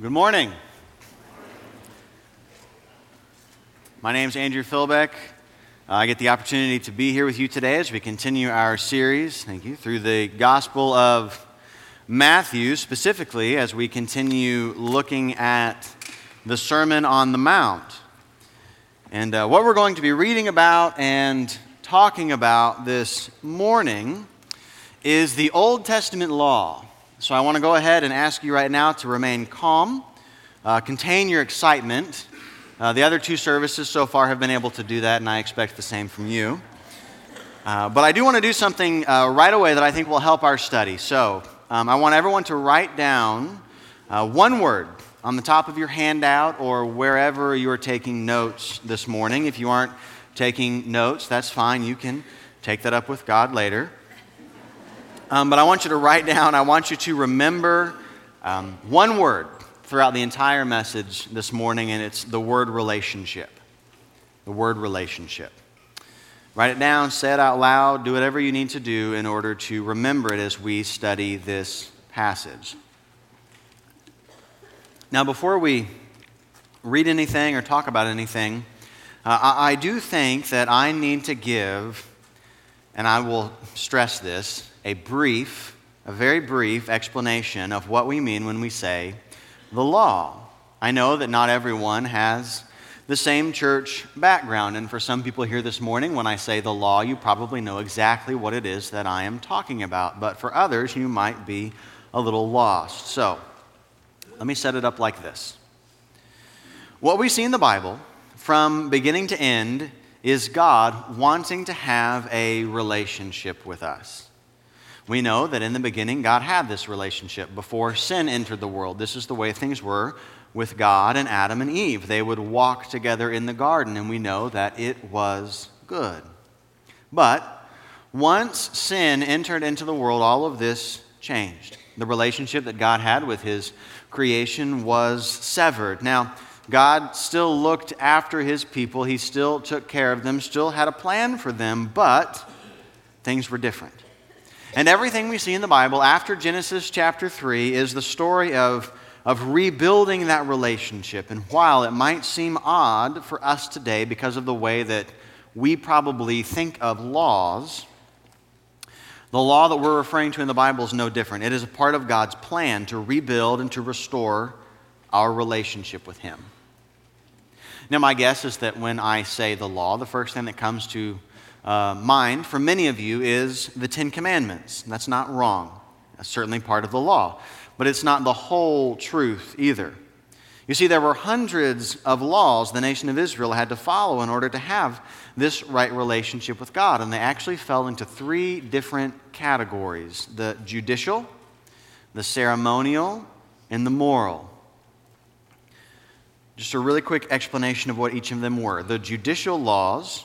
Good morning. My name is Andrew Philbeck. Uh, I get the opportunity to be here with you today as we continue our series, thank you, through the Gospel of Matthew, specifically as we continue looking at the Sermon on the Mount. And uh, what we're going to be reading about and talking about this morning is the Old Testament law. So I want to go ahead and ask you right now to remain calm, uh, contain your excitement. Uh, the other two services so far have been able to do that, and I expect the same from you. Uh, but I do want to do something uh, right away that I think will help our study. So um, I want everyone to write down uh, one word on the top of your handout or wherever you are taking notes this morning. If you aren't taking notes, that's fine. You can take that up with God later. Um, but I want you to write down, I want you to remember um, one word throughout the entire message this morning, and it's the word relationship. The word relationship. Write it down, say it out loud, do whatever you need to do in order to remember it as we study this passage. Now, before we read anything or talk about anything, uh, I, I do think that I need to give, and I will stress this, a brief, a very brief explanation of what we mean when we say the law. I know that not everyone has the same church background, and for some people here this morning, when I say the law, you probably know exactly what it is that I am talking about, but for others, you might be a little lost. So, let me set it up like this. What we see in the Bible, from beginning to end, is God wanting to have a relationship with us. We know that in the beginning, God had this relationship before sin entered the world. This is the way things were with God and Adam and Eve. They would walk together in the garden, and we know that it was good. But once sin entered into the world, all of this changed. The relationship that God had with his creation was severed. Now, God still looked after his people, he still took care of them, still had a plan for them, but things were different. And everything we see in the Bible after Genesis chapter 3 is the story of, of rebuilding that relationship. And while it might seem odd for us today because of the way that we probably think of laws, the law that we're referring to in the Bible is no different. It is a part of God's plan to rebuild and to restore our relationship with Him. Now, my guess is that when I say the law, the first thing that comes to uh, mind for many of you is the Ten Commandments. That's not wrong. That's certainly part of the law. But it's not the whole truth either. You see, there were hundreds of laws the nation of Israel had to follow in order to have this right relationship with God. And they actually fell into three different categories the judicial, the ceremonial, and the moral. Just a really quick explanation of what each of them were. The judicial laws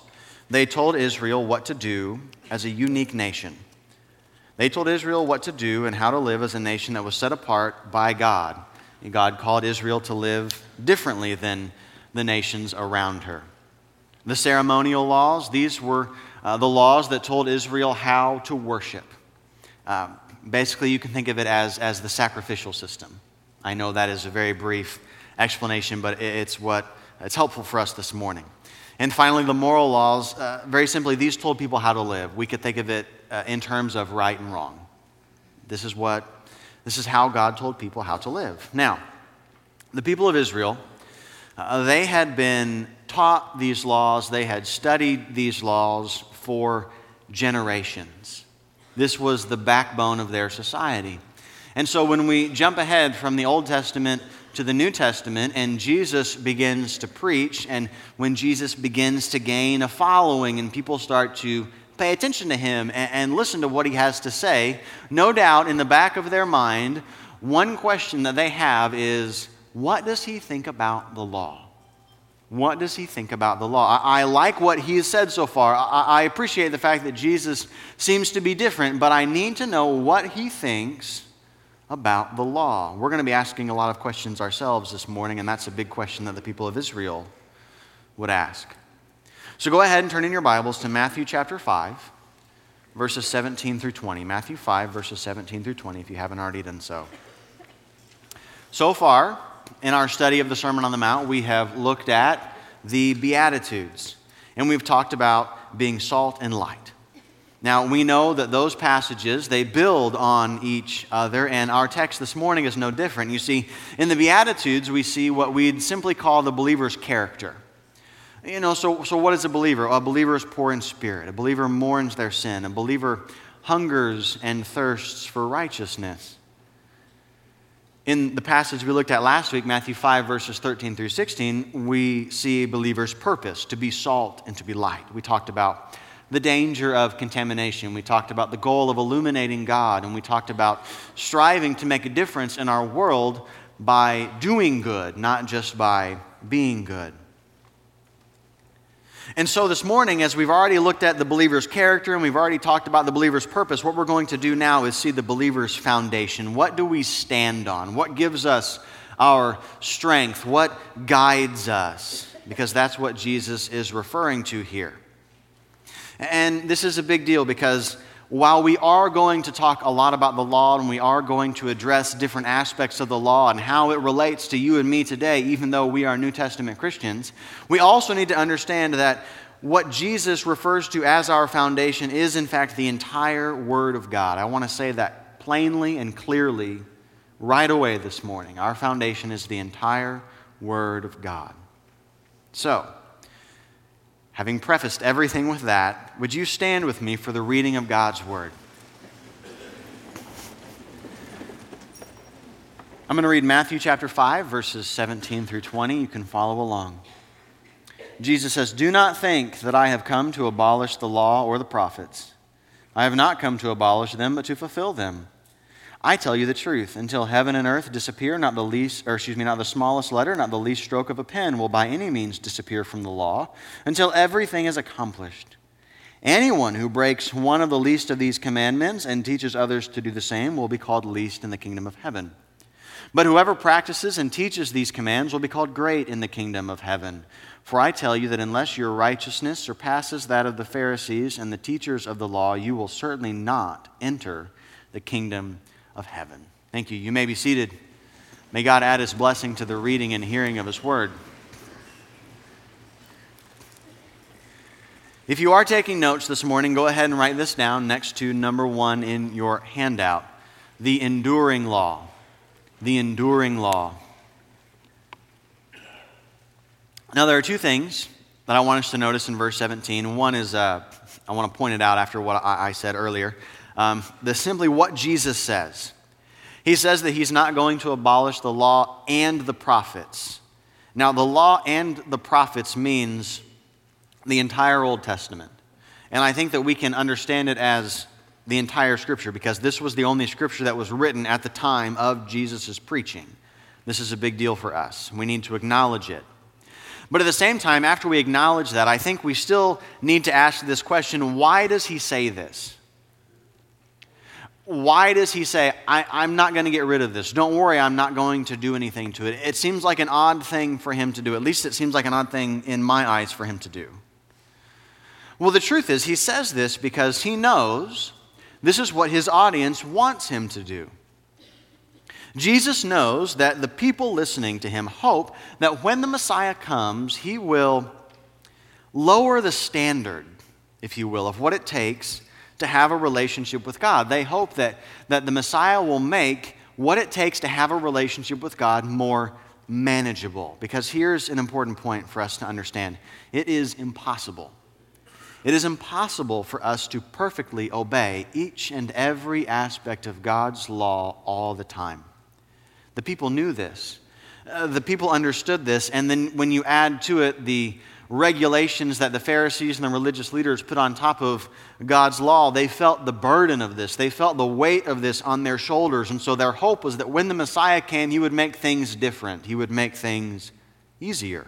they told Israel what to do as a unique nation. They told Israel what to do and how to live as a nation that was set apart by God. And God called Israel to live differently than the nations around her. The ceremonial laws, these were uh, the laws that told Israel how to worship. Uh, basically, you can think of it as, as the sacrificial system. I know that is a very brief explanation, but it's what it's helpful for us this morning. And finally, the moral laws, uh, very simply, these told people how to live. We could think of it uh, in terms of right and wrong. This is what, this is how God told people how to live. Now, the people of Israel, uh, they had been taught these laws, they had studied these laws for generations. This was the backbone of their society. And so when we jump ahead from the Old Testament to the New Testament and Jesus begins to preach, and when Jesus begins to gain a following and people start to pay attention to him and, and listen to what he has to say, no doubt in the back of their mind, one question that they have is what does he think about the law? What does he think about the law? I, I like what he has said so far. I, I appreciate the fact that Jesus seems to be different, but I need to know what he thinks about the law? We're going to be asking a lot of questions ourselves this morning, and that's a big question that the people of Israel would ask. So go ahead and turn in your Bibles to Matthew chapter 5, verses 17 through 20. Matthew 5, verses 17 through 20, if you haven't already done so. So far, in our study of the Sermon on the Mount, we have looked at the Beatitudes, and we've talked about being salt and light. Now, we know that those passages, they build on each other, and our text this morning is no different. You see, in the Beatitudes, we see what we'd simply call the believer's character. You know, so, so what is a believer? A believer is poor in spirit. A believer mourns their sin. A believer hungers and thirsts for righteousness. In the passage we looked at last week, Matthew 5, verses 13 through 16, we see a believer's purpose to be salt and to be light. We talked about the danger of contamination. We talked about the goal of illuminating God, and we talked about striving to make a difference in our world by doing good, not just by being good. And so this morning, as we've already looked at the believer's character and we've already talked about the believer's purpose, what we're going to do now is see the believer's foundation. What do we stand on? What gives us our strength? What guides us? Because that's what Jesus is referring to here. And this is a big deal because while we are going to talk a lot about the law and we are going to address different aspects of the law and how it relates to you and me today, even though we are New Testament Christians, we also need to understand that what Jesus refers to as our foundation is, in fact, the entire Word of God. I want to say that plainly and clearly right away this morning. Our foundation is the entire Word of God. So, Having prefaced everything with that, would you stand with me for the reading of God's Word? I'm going to read Matthew chapter 5, verses 17 through 20. You can follow along. Jesus says, Do not think that I have come to abolish the law or the prophets. I have not come to abolish them, but to fulfill them. I tell you the truth. Until heaven and earth disappear, not the least, or excuse me, not the smallest letter, not the least stroke of a pen will by any means disappear from the law, until everything is accomplished. Anyone who breaks one of the least of these commandments and teaches others to do the same will be called least in the kingdom of heaven. But whoever practices and teaches these commands will be called great in the kingdom of heaven. For I tell you that unless your righteousness surpasses that of the Pharisees and the teachers of the law, you will certainly not enter the kingdom of heaven. Thank you. You may be seated. May God add his blessing to the reading and hearing of his word. If you are taking notes this morning, go ahead and write this down next to number one in your handout the enduring law. The enduring law. Now, there are two things that I want us to notice in verse 17. One is, uh, I want to point it out after what I, I said earlier. Um, the simply what Jesus says. He says that he's not going to abolish the law and the prophets. Now, the law and the prophets means the entire Old Testament. And I think that we can understand it as the entire Scripture because this was the only Scripture that was written at the time of Jesus' preaching. This is a big deal for us. We need to acknowledge it. But at the same time, after we acknowledge that, I think we still need to ask this question why does he say this? Why does he say, I, am not going to get rid of this? Don't worry, I'm not going to do anything to it. It seems like an odd thing for him to do. At least it seems like an odd thing in my eyes for him to do. Well, the truth is, he says this because he knows this is what his audience wants him to do. Jesus knows that the people listening to him hope that when the Messiah comes, he will lower the standard, if you will, of what it takes to have a relationship with God. They hope that, that the Messiah will make what it takes to have a relationship with God more manageable. Because here's an important point for us to understand it is impossible. It is impossible for us to perfectly obey each and every aspect of God's law all the time. The people knew this. Uh, the people understood this, and then when you add to it the regulations that the Pharisees and the religious leaders put on top of God's law, they felt the burden of this. They felt the weight of this on their shoulders. And so their hope was that when the Messiah came, he would make things different, he would make things easier.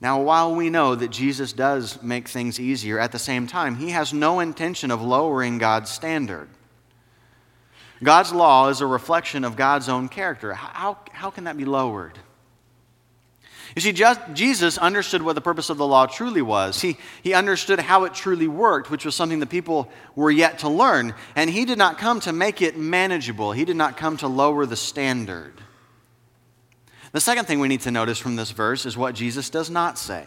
Now, while we know that Jesus does make things easier, at the same time, he has no intention of lowering God's standard. God's law is a reflection of God's own character. How, how can that be lowered? You see, just, Jesus understood what the purpose of the law truly was. He, he understood how it truly worked, which was something the people were yet to learn. And he did not come to make it manageable, he did not come to lower the standard. The second thing we need to notice from this verse is what Jesus does not say.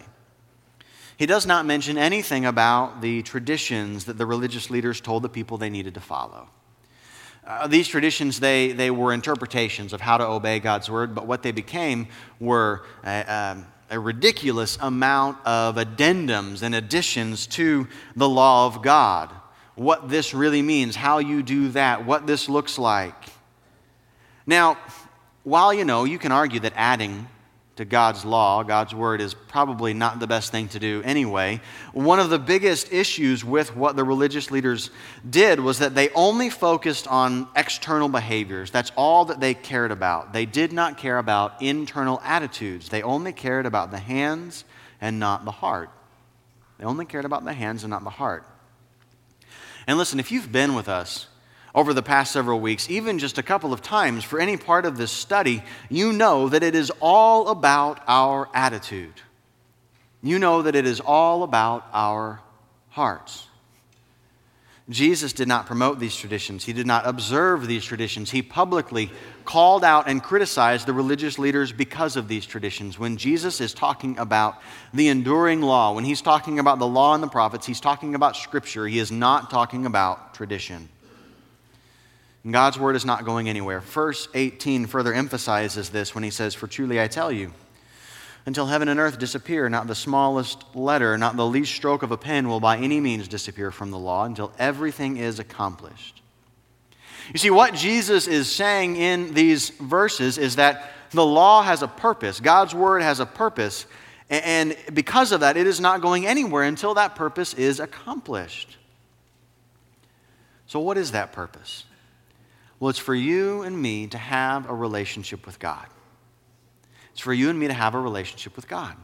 He does not mention anything about the traditions that the religious leaders told the people they needed to follow. Uh, these traditions, they, they were interpretations of how to obey God's word, but what they became were a, um, a ridiculous amount of addendums and additions to the law of God. What this really means, how you do that, what this looks like. Now, while you know you can argue that adding to God's law, God's word, is probably not the best thing to do anyway. One of the biggest issues with what the religious leaders did was that they only focused on external behaviors. That's all that they cared about. They did not care about internal attitudes, they only cared about the hands and not the heart. They only cared about the hands and not the heart. And listen, if you've been with us, over the past several weeks, even just a couple of times for any part of this study, you know that it is all about our attitude. You know that it is all about our hearts. Jesus did not promote these traditions. He did not observe these traditions. He publicly called out and criticized the religious leaders because of these traditions. When Jesus is talking about the enduring law, when he's talking about the law and the prophets, he's talking about Scripture. He is not talking about tradition. And God's word is not going anywhere. Verse 18 further emphasizes this when he says, For truly I tell you, until heaven and earth disappear, not the smallest letter, not the least stroke of a pen will by any means disappear from the law until everything is accomplished. You see, what Jesus is saying in these verses is that the law has a purpose, God's word has a purpose, and because of that, it is not going anywhere until that purpose is accomplished. So, what is that purpose? Well, it's for you and me to have a relationship with God. It's for you and me to have a relationship with God.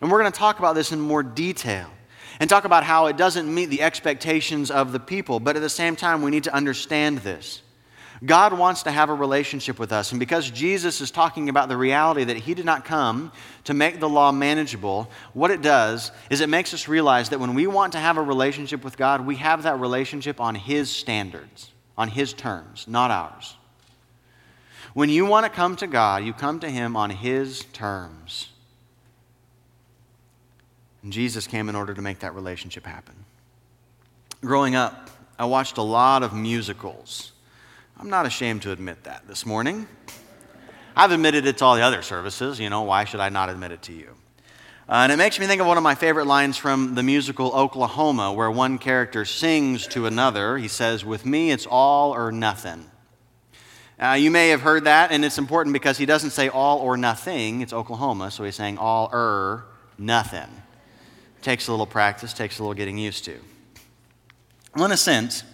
And we're going to talk about this in more detail and talk about how it doesn't meet the expectations of the people, but at the same time, we need to understand this. God wants to have a relationship with us. And because Jesus is talking about the reality that He did not come to make the law manageable, what it does is it makes us realize that when we want to have a relationship with God, we have that relationship on His standards on His terms, not ours. When you want to come to God, you come to Him on His terms. And Jesus came in order to make that relationship happen. Growing up, I watched a lot of musicals. I'm not ashamed to admit that this morning. I've admitted it to all the other services. You know, why should I not admit it to you? Uh, and it makes me think of one of my favorite lines from the musical Oklahoma, where one character sings to another. He says, With me, it's all or nothing. Uh, you may have heard that, and it's important because he doesn't say all or nothing. It's Oklahoma, so he's saying all or nothing. Takes a little practice, takes a little getting used to. Well, in a sense,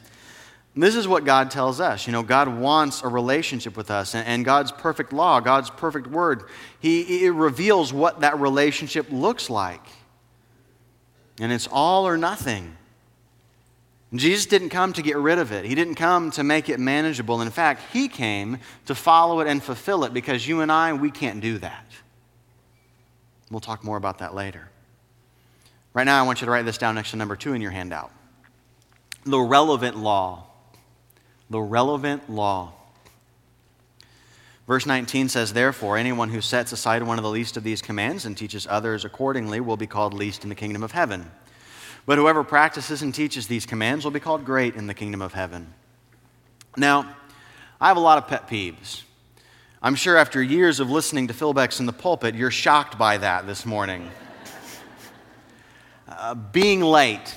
this is what God tells us. You know, God wants a relationship with us, and, and God's perfect law, God's perfect word, he, it reveals what that relationship looks like. And it's all or nothing. Jesus didn't come to get rid of it. He didn't come to make it manageable. In fact, He came to follow it and fulfill it because you and I, we can't do that. We'll talk more about that later. Right now, I want you to write this down next to number two in your handout. The relevant law the relevant law. Verse 19 says, Therefore, anyone who sets aside one of the least of these commands and teaches others accordingly will be called least in the kingdom of heaven. But whoever practices and teaches these commands will be called great in the kingdom of heaven. Now, I have a lot of pet peeves. I'm sure after years of listening to Philbecks in the pulpit, you're shocked by that this morning. Uh, being late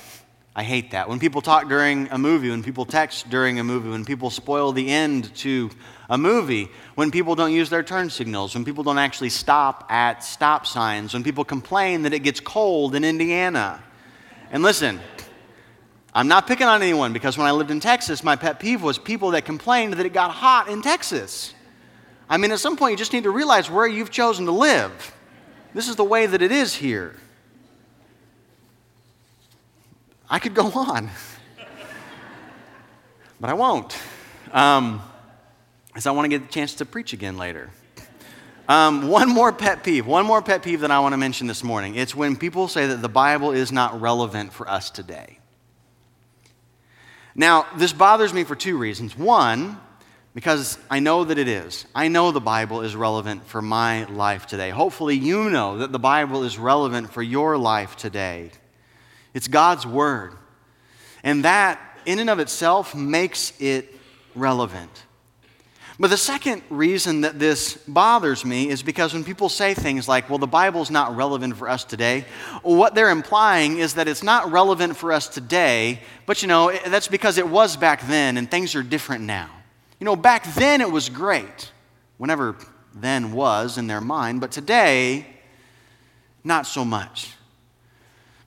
I hate that. When people talk during a movie, when people text during a movie, when people spoil the end to a movie, when people don't use their turn signals, when people don't actually stop at stop signs, when people complain that it gets cold in Indiana. And listen, I'm not picking on anyone because when I lived in Texas, my pet peeve was people that complained that it got hot in Texas. I mean, at some point, you just need to realize where you've chosen to live. This is the way that it is here. I could go on, but I won't. Um, I want to get a chance to preach again later. Um, one more pet peeve, one more pet peeve that I want to mention this morning. It's when people say that the Bible is not relevant for us today. Now, this bothers me for two reasons. One, because I know that it is. I know the Bible is relevant for my life today. Hopefully, you know that the Bible is relevant for your life today. It's God's Word. And that, in and of itself, makes it relevant. But the second reason that this bothers me is because when people say things like, well, the Bible's not relevant for us today, what they're implying is that it's not relevant for us today, but you know, that's because it was back then and things are different now. You know, back then it was great, whenever then was in their mind, but today, not so much.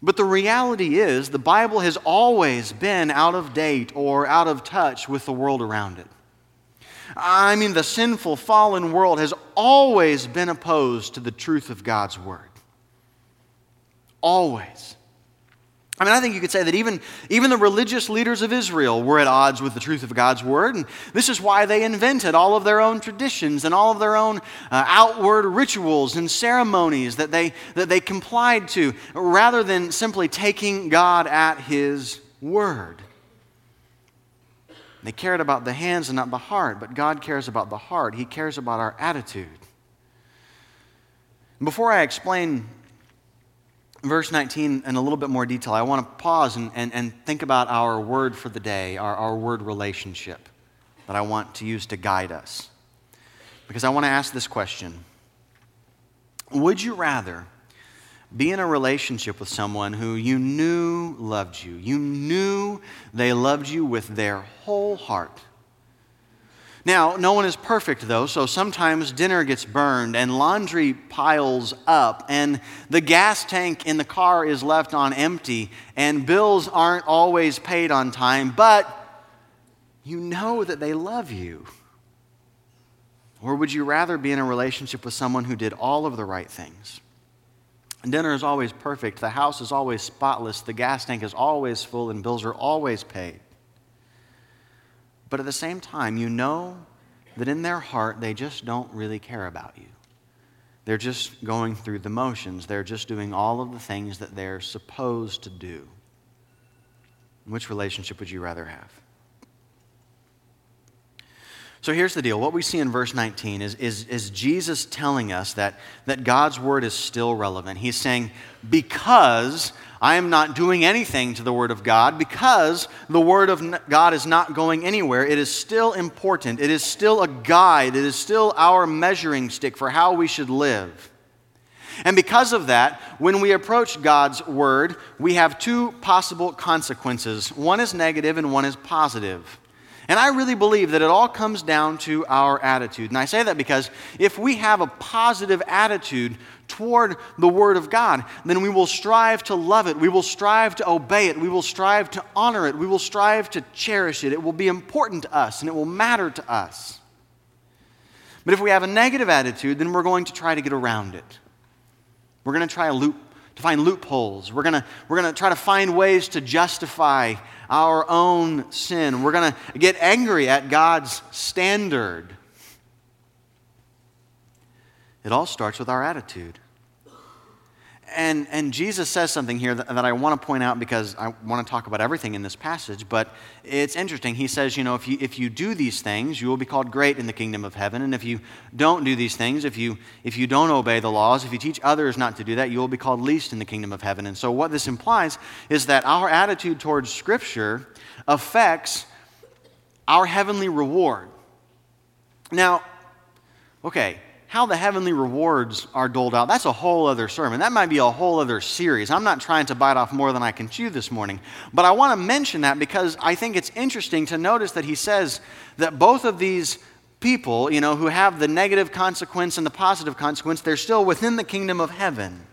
But the reality is, the Bible has always been out of date or out of touch with the world around it. I mean, the sinful, fallen world has always been opposed to the truth of God's Word. Always. I mean, I think you could say that even, even the religious leaders of Israel were at odds with the truth of God's word. And this is why they invented all of their own traditions and all of their own uh, outward rituals and ceremonies that they, that they complied to, rather than simply taking God at His word. They cared about the hands and not the heart, but God cares about the heart. He cares about our attitude. Before I explain verse 19 in a little bit more detail, I want to pause and, and, and think about our word for the day, our, our word relationship that I want to use to guide us. Because I want to ask this question Would you rather be in a relationship with someone who you knew loved you? You knew they loved you with their whole heart now, no one is perfect though, so sometimes dinner gets burned and laundry piles up and the gas tank in the car is left on empty and bills aren't always paid on time, but you know that they love you. Or would you rather be in a relationship with someone who did all of the right things? Dinner is always perfect, the house is always spotless, the gas tank is always full, and bills are always paid. But at the same time, you know that in their heart, they just don't really care about you. They're just going through the motions. They're just doing all of the things that they're supposed to do. Which relationship would you rather have? So here's the deal. What we see in verse 19 is, is, is Jesus telling us that, that God's word is still relevant. He's saying, Because I am not doing anything to the Word of God because the Word of God is not going anywhere. It is still important. It is still a guide. It is still our measuring stick for how we should live. And because of that, when we approach God's Word, we have two possible consequences one is negative and one is positive. And I really believe that it all comes down to our attitude. And I say that because if we have a positive attitude toward the Word of God, then we will strive to love it. We will strive to obey it. We will strive to honor it. We will strive to cherish it. It will be important to us and it will matter to us. But if we have a negative attitude, then we're going to try to get around it. We're going to try a loop, to find loopholes. We're going we're to try to find ways to justify our own sin. We're going to get angry at God's standard. It all starts with our attitude. And, and Jesus says something here that, that I want to point out because I want to talk about everything in this passage, but it's interesting. He says, you know, if you, if you do these things, you will be called great in the kingdom of heaven. And if you don't do these things, if you, if you don't obey the laws, if you teach others not to do that, you will be called least in the kingdom of heaven. And so, what this implies is that our attitude towards Scripture affects our heavenly reward. Now, okay, how the heavenly rewards are doled out, that's a whole other sermon. That might be a whole other series. I'm not trying to bite off more than I can chew this morning. But I want to mention that because I think it's interesting to notice that he says that both of these people, you know, who have the negative consequence and the positive consequence, they're still within the kingdom of heaven.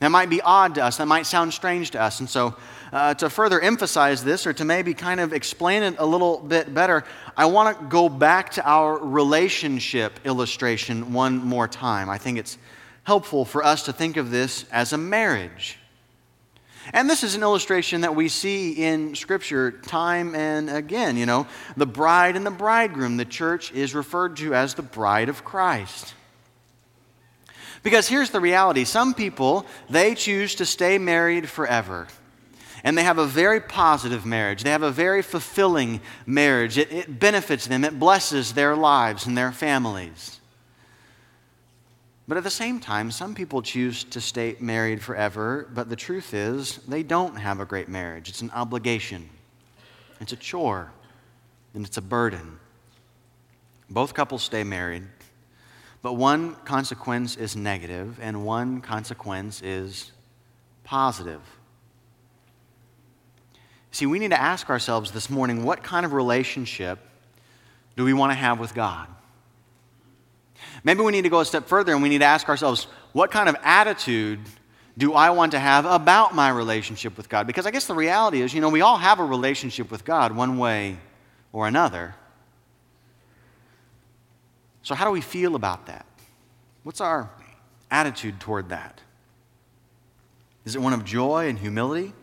That might be odd to us. That might sound strange to us. And so, uh, to further emphasize this or to maybe kind of explain it a little bit better, I want to go back to our relationship illustration one more time. I think it's helpful for us to think of this as a marriage. And this is an illustration that we see in Scripture time and again. You know, the bride and the bridegroom, the church is referred to as the bride of Christ. Because here's the reality some people, they choose to stay married forever. and they have a very positive marriage. They have a very fulfilling marriage. It, it, benefits them, it blesses their lives and their families. But at the same time, some people choose to stay married forever, but the truth is, they don't have a great marriage. It's an obligation, it's a chore, and it's a burden. Both couples stay married, but one consequence is negative, and one consequence is positive. See, we need to ask ourselves this morning what kind of relationship do we want to have with God? Maybe we need to go a step further and we need to ask ourselves what kind of attitude do I want to have about my relationship with God? Because I guess the reality is, you know, we all have a relationship with God one way or another. So, how do we feel about that? What's our attitude toward that? Is it one of joy and humility?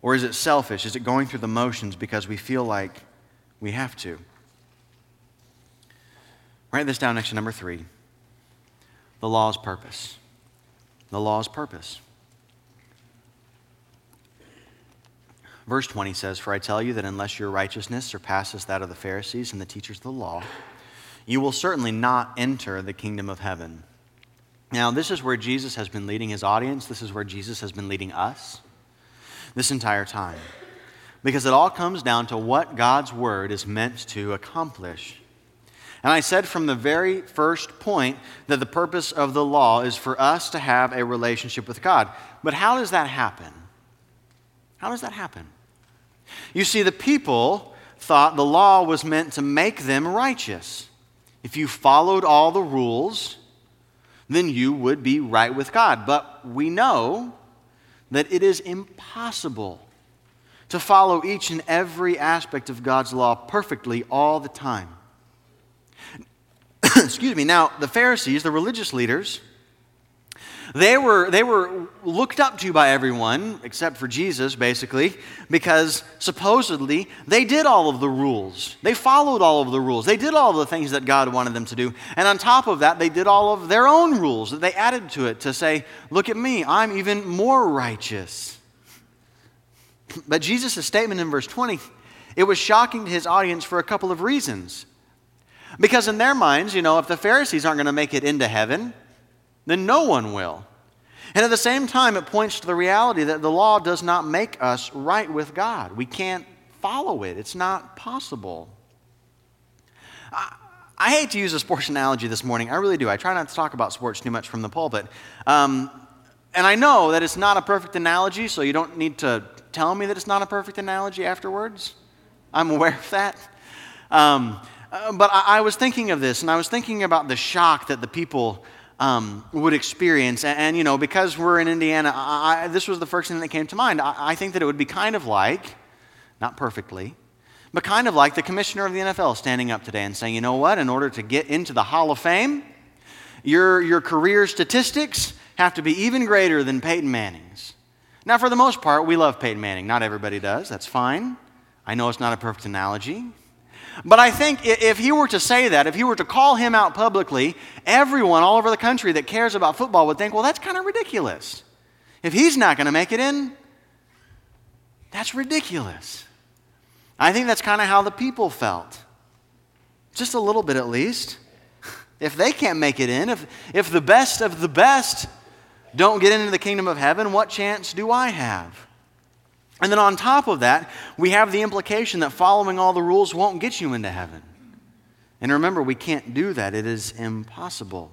Or is it selfish? Is it going through the motions because we feel like we have to? Write this down next to number three the law's purpose. The law's purpose. Verse 20 says, For I tell you that unless your righteousness surpasses that of the Pharisees and the teachers of the law, you will certainly not enter the kingdom of heaven. Now, this is where Jesus has been leading his audience. This is where Jesus has been leading us this entire time. Because it all comes down to what God's word is meant to accomplish. And I said from the very first point that the purpose of the law is for us to have a relationship with God. But how does that happen? How does that happen? You see, the people thought the law was meant to make them righteous. If you followed all the rules, then you would be right with God. But we know that it is impossible to follow each and every aspect of God's law perfectly all the time. Excuse me. Now, the Pharisees, the religious leaders, they were, they were looked up to by everyone, except for Jesus, basically, because supposedly they did all of the rules. They followed all of the rules. They did all of the things that God wanted them to do. And on top of that, they did all of their own rules that they added to it to say, Look at me, I'm even more righteous. But Jesus' statement in verse 20, it was shocking to his audience for a couple of reasons. Because in their minds, you know, if the Pharisees aren't going to make it into heaven, then no one will. And at the same time, it points to the reality that the law does not make us right with God. We can't follow it, it's not possible. I, I hate to use a sports analogy this morning. I really do. I try not to talk about sports too much from the pulpit. Um, and I know that it's not a perfect analogy, so you don't need to tell me that it's not a perfect analogy afterwards. I'm aware of that. Um, uh, but I, I was thinking of this, and I was thinking about the shock that the people um, would experience. And, and, you know, because we're in Indiana, I, I, this was the first thing that came to mind. I, I think that it would be kind of like, not perfectly, but kind of like the commissioner of the NFL standing up today and saying, you know what, in order to get into the Hall of Fame, your, your career statistics have to be even greater than Peyton Manning's. Now, for the most part, we love Peyton Manning. Not everybody does. That's fine. I know it's not a perfect analogy. But I think if he were to say that, if he were to call him out publicly, everyone all over the country that cares about football would think, well, that's kind of ridiculous. If he's not going to make it in, that's ridiculous. I think that's kind of how the people felt. Just a little bit at least. If they can't make it in, if, if the best of the best don't get into the kingdom of heaven, what chance do I have? And then on top of that, we have the implication that following all the rules won't get you into heaven. And remember, we can't do that, it is impossible.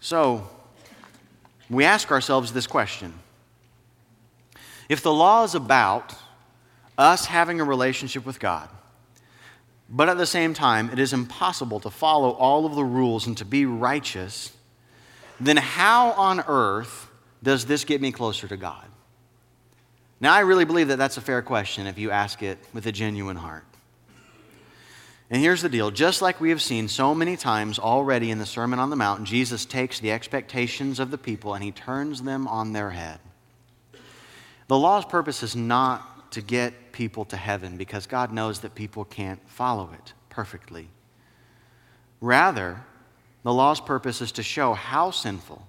So, we ask ourselves this question If the law is about us having a relationship with God, but at the same time, it is impossible to follow all of the rules and to be righteous, then how on earth does this get me closer to God? Now, I really believe that that's a fair question if you ask it with a genuine heart. And here's the deal just like we have seen so many times already in the Sermon on the Mount, Jesus takes the expectations of the people and he turns them on their head. The law's purpose is not to get people to heaven because God knows that people can't follow it perfectly. Rather, the law's purpose is to show how sinful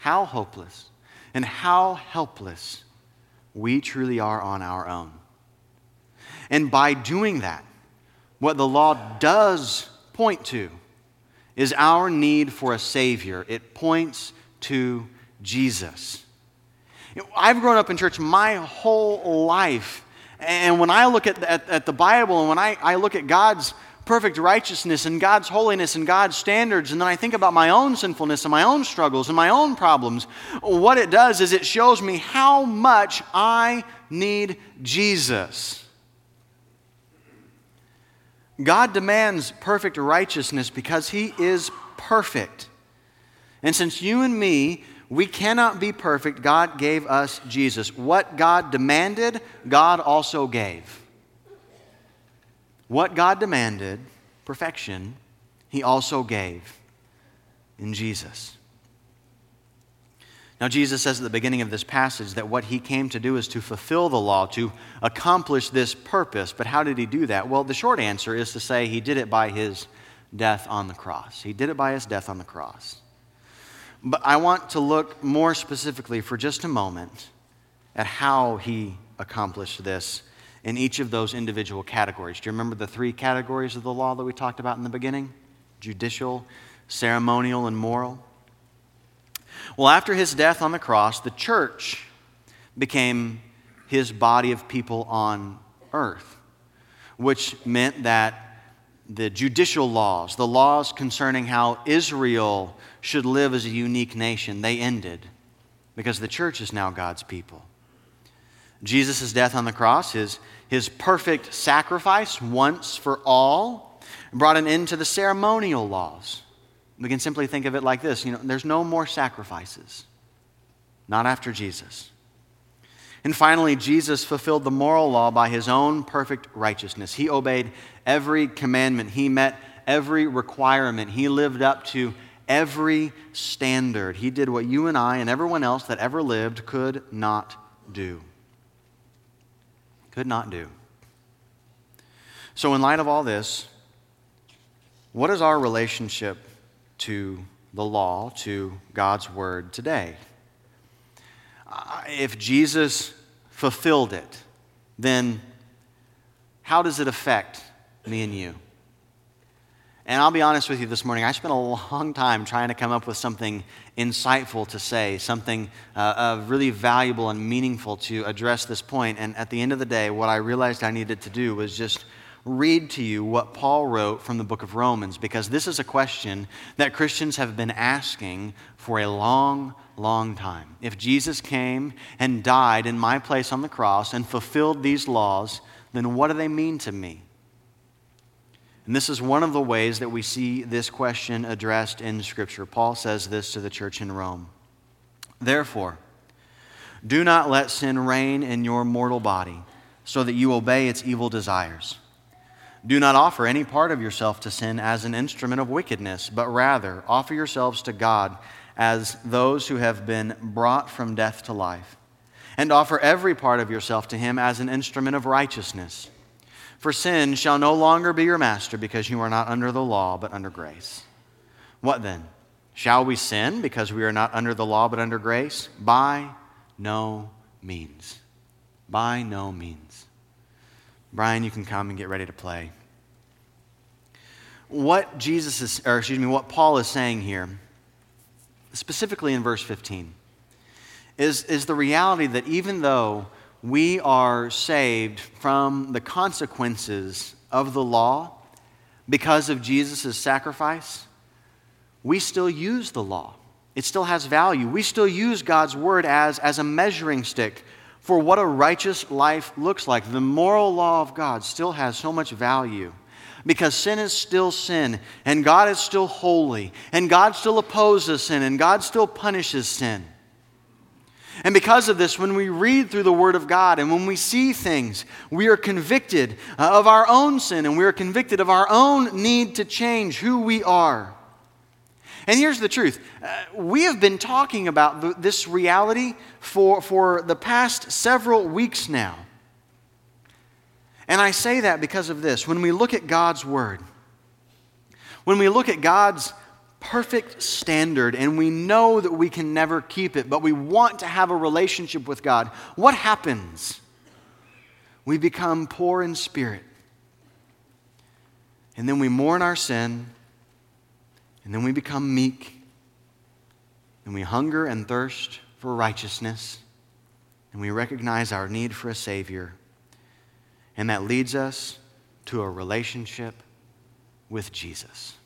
how hopeless, and how helpless we truly are on our own. And by doing that, what the law does point to is our need for a Savior. It points to Jesus. I've grown up in church my whole life. And when I look at, at, at the Bible and when I, I look at God's perfect righteousness and God's holiness and God's standards, and then I think about my own sinfulness and my own struggles and my own problems, what it does is it shows me how much I need Jesus. God demands perfect righteousness because He is perfect. And since you and me, we cannot be perfect, God gave us Jesus. What God demanded, God also gave. What God demanded, perfection, he also gave in Jesus. Now, Jesus says at the beginning of this passage that what he came to do is to fulfill the law, to accomplish this purpose. But how did he do that? Well, the short answer is to say he did it by his death on the cross. He did it by his death on the cross. But I want to look more specifically for just a moment at how he accomplished this in each of those individual categories. Do you remember the three categories of the law that we talked about in the beginning? Judicial, ceremonial, and moral. Well, after his death on the cross, the church became his body of people on earth, which meant that the judicial laws, the laws concerning how Israel should live as a unique nation, they ended because the church is now God's people. Jesus' death on the cross, his, his perfect sacrifice once for all, brought an end to the ceremonial laws. We can simply think of it like this you know, there's no more sacrifices, not after Jesus. And finally, Jesus fulfilled the moral law by his own perfect righteousness. He obeyed every commandment, he met every requirement, he lived up to every standard. He did what you and I and everyone else that ever lived could not do could not do. So, in light of all this, what is our relationship to the law, to God's word today? If Jesus fulfilled it, then how does it affect me and you? And I'll be honest with you this morning, I spent a long time trying to come up with something insightful to say, something uh, uh, really valuable and meaningful to address this point. And at the end of the day, what I realized I needed to do was just read to you what Paul wrote from the book of Romans, because this is a question that Christians have been asking for a long, long time. If Jesus came and died in my place on the cross and fulfilled these laws, then what do they mean to me? And this is one of the ways that we see this question addressed in Scripture. Paul says this to the church in Rome Therefore, do not let sin reign in your mortal body, so that you obey its evil desires. Do not offer any part of yourself to sin as an instrument of wickedness, but rather offer yourselves to God as those who have been brought from death to life, and offer every part of yourself to Him as an instrument of righteousness. For sin shall no longer be your master because you are not under the law, but under grace. What then? Shall we sin because we are not under the law, but under grace? By no means. By no means. Brian, you can come and get ready to play. What Jesus is, or excuse me, what Paul is saying here, specifically in verse 15, is, is the reality that even though we are saved from the consequences of the law because of Jesus' sacrifice, we still use the law. It still has value. We still use God's word as, as a measuring stick for what a righteous life looks like. The moral law of God still has so much value because sin is still sin, and God is still holy, and God still opposes sin, and God still punishes sin. And because of this, when we read through the Word of God and when we see things, we are convicted uh, of our own sin and we are convicted of our own need to change who we are. And here's the truth uh, we have been talking about this reality for, for the past several weeks now. And I say that because of this. When we look at God's Word, when we look at God's perfect standard and we know that we can never keep it, but we want to have a relationship with God, what happens? We become poor in spirit. And then we mourn our sin, and then we become meek, and we hunger and thirst for righteousness, and we recognize our need for a Savior. And that leads us to a relationship with Jesus.